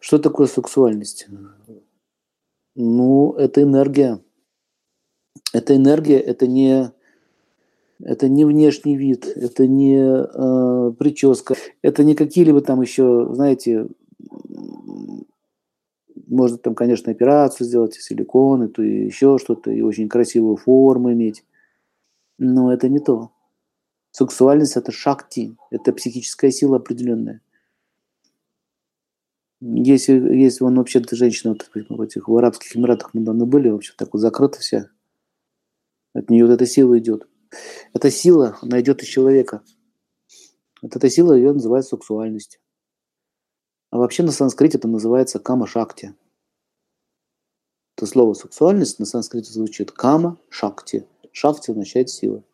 Что такое сексуальность? Ну, это энергия. Это энергия, это не, это не внешний вид, это не э, прическа, это не какие-либо там еще, знаете, можно там, конечно, операцию сделать, силиконы, то и еще что-то, и очень красивую форму иметь. Но это не то. Сексуальность – это шакти, это психическая сила определенная. Если, если он вообще женщина вот в этих в Арабских Эмиратах мы давно были, вообще так вот закрыта вся. От нее вот эта сила идет. Эта сила, она идет из человека. Вот эта сила ее называют сексуальностью. А вообще на санскрите это называется кама-шакти. Это слово сексуальность на санскрите звучит кама-шакти. Шакти означает сила.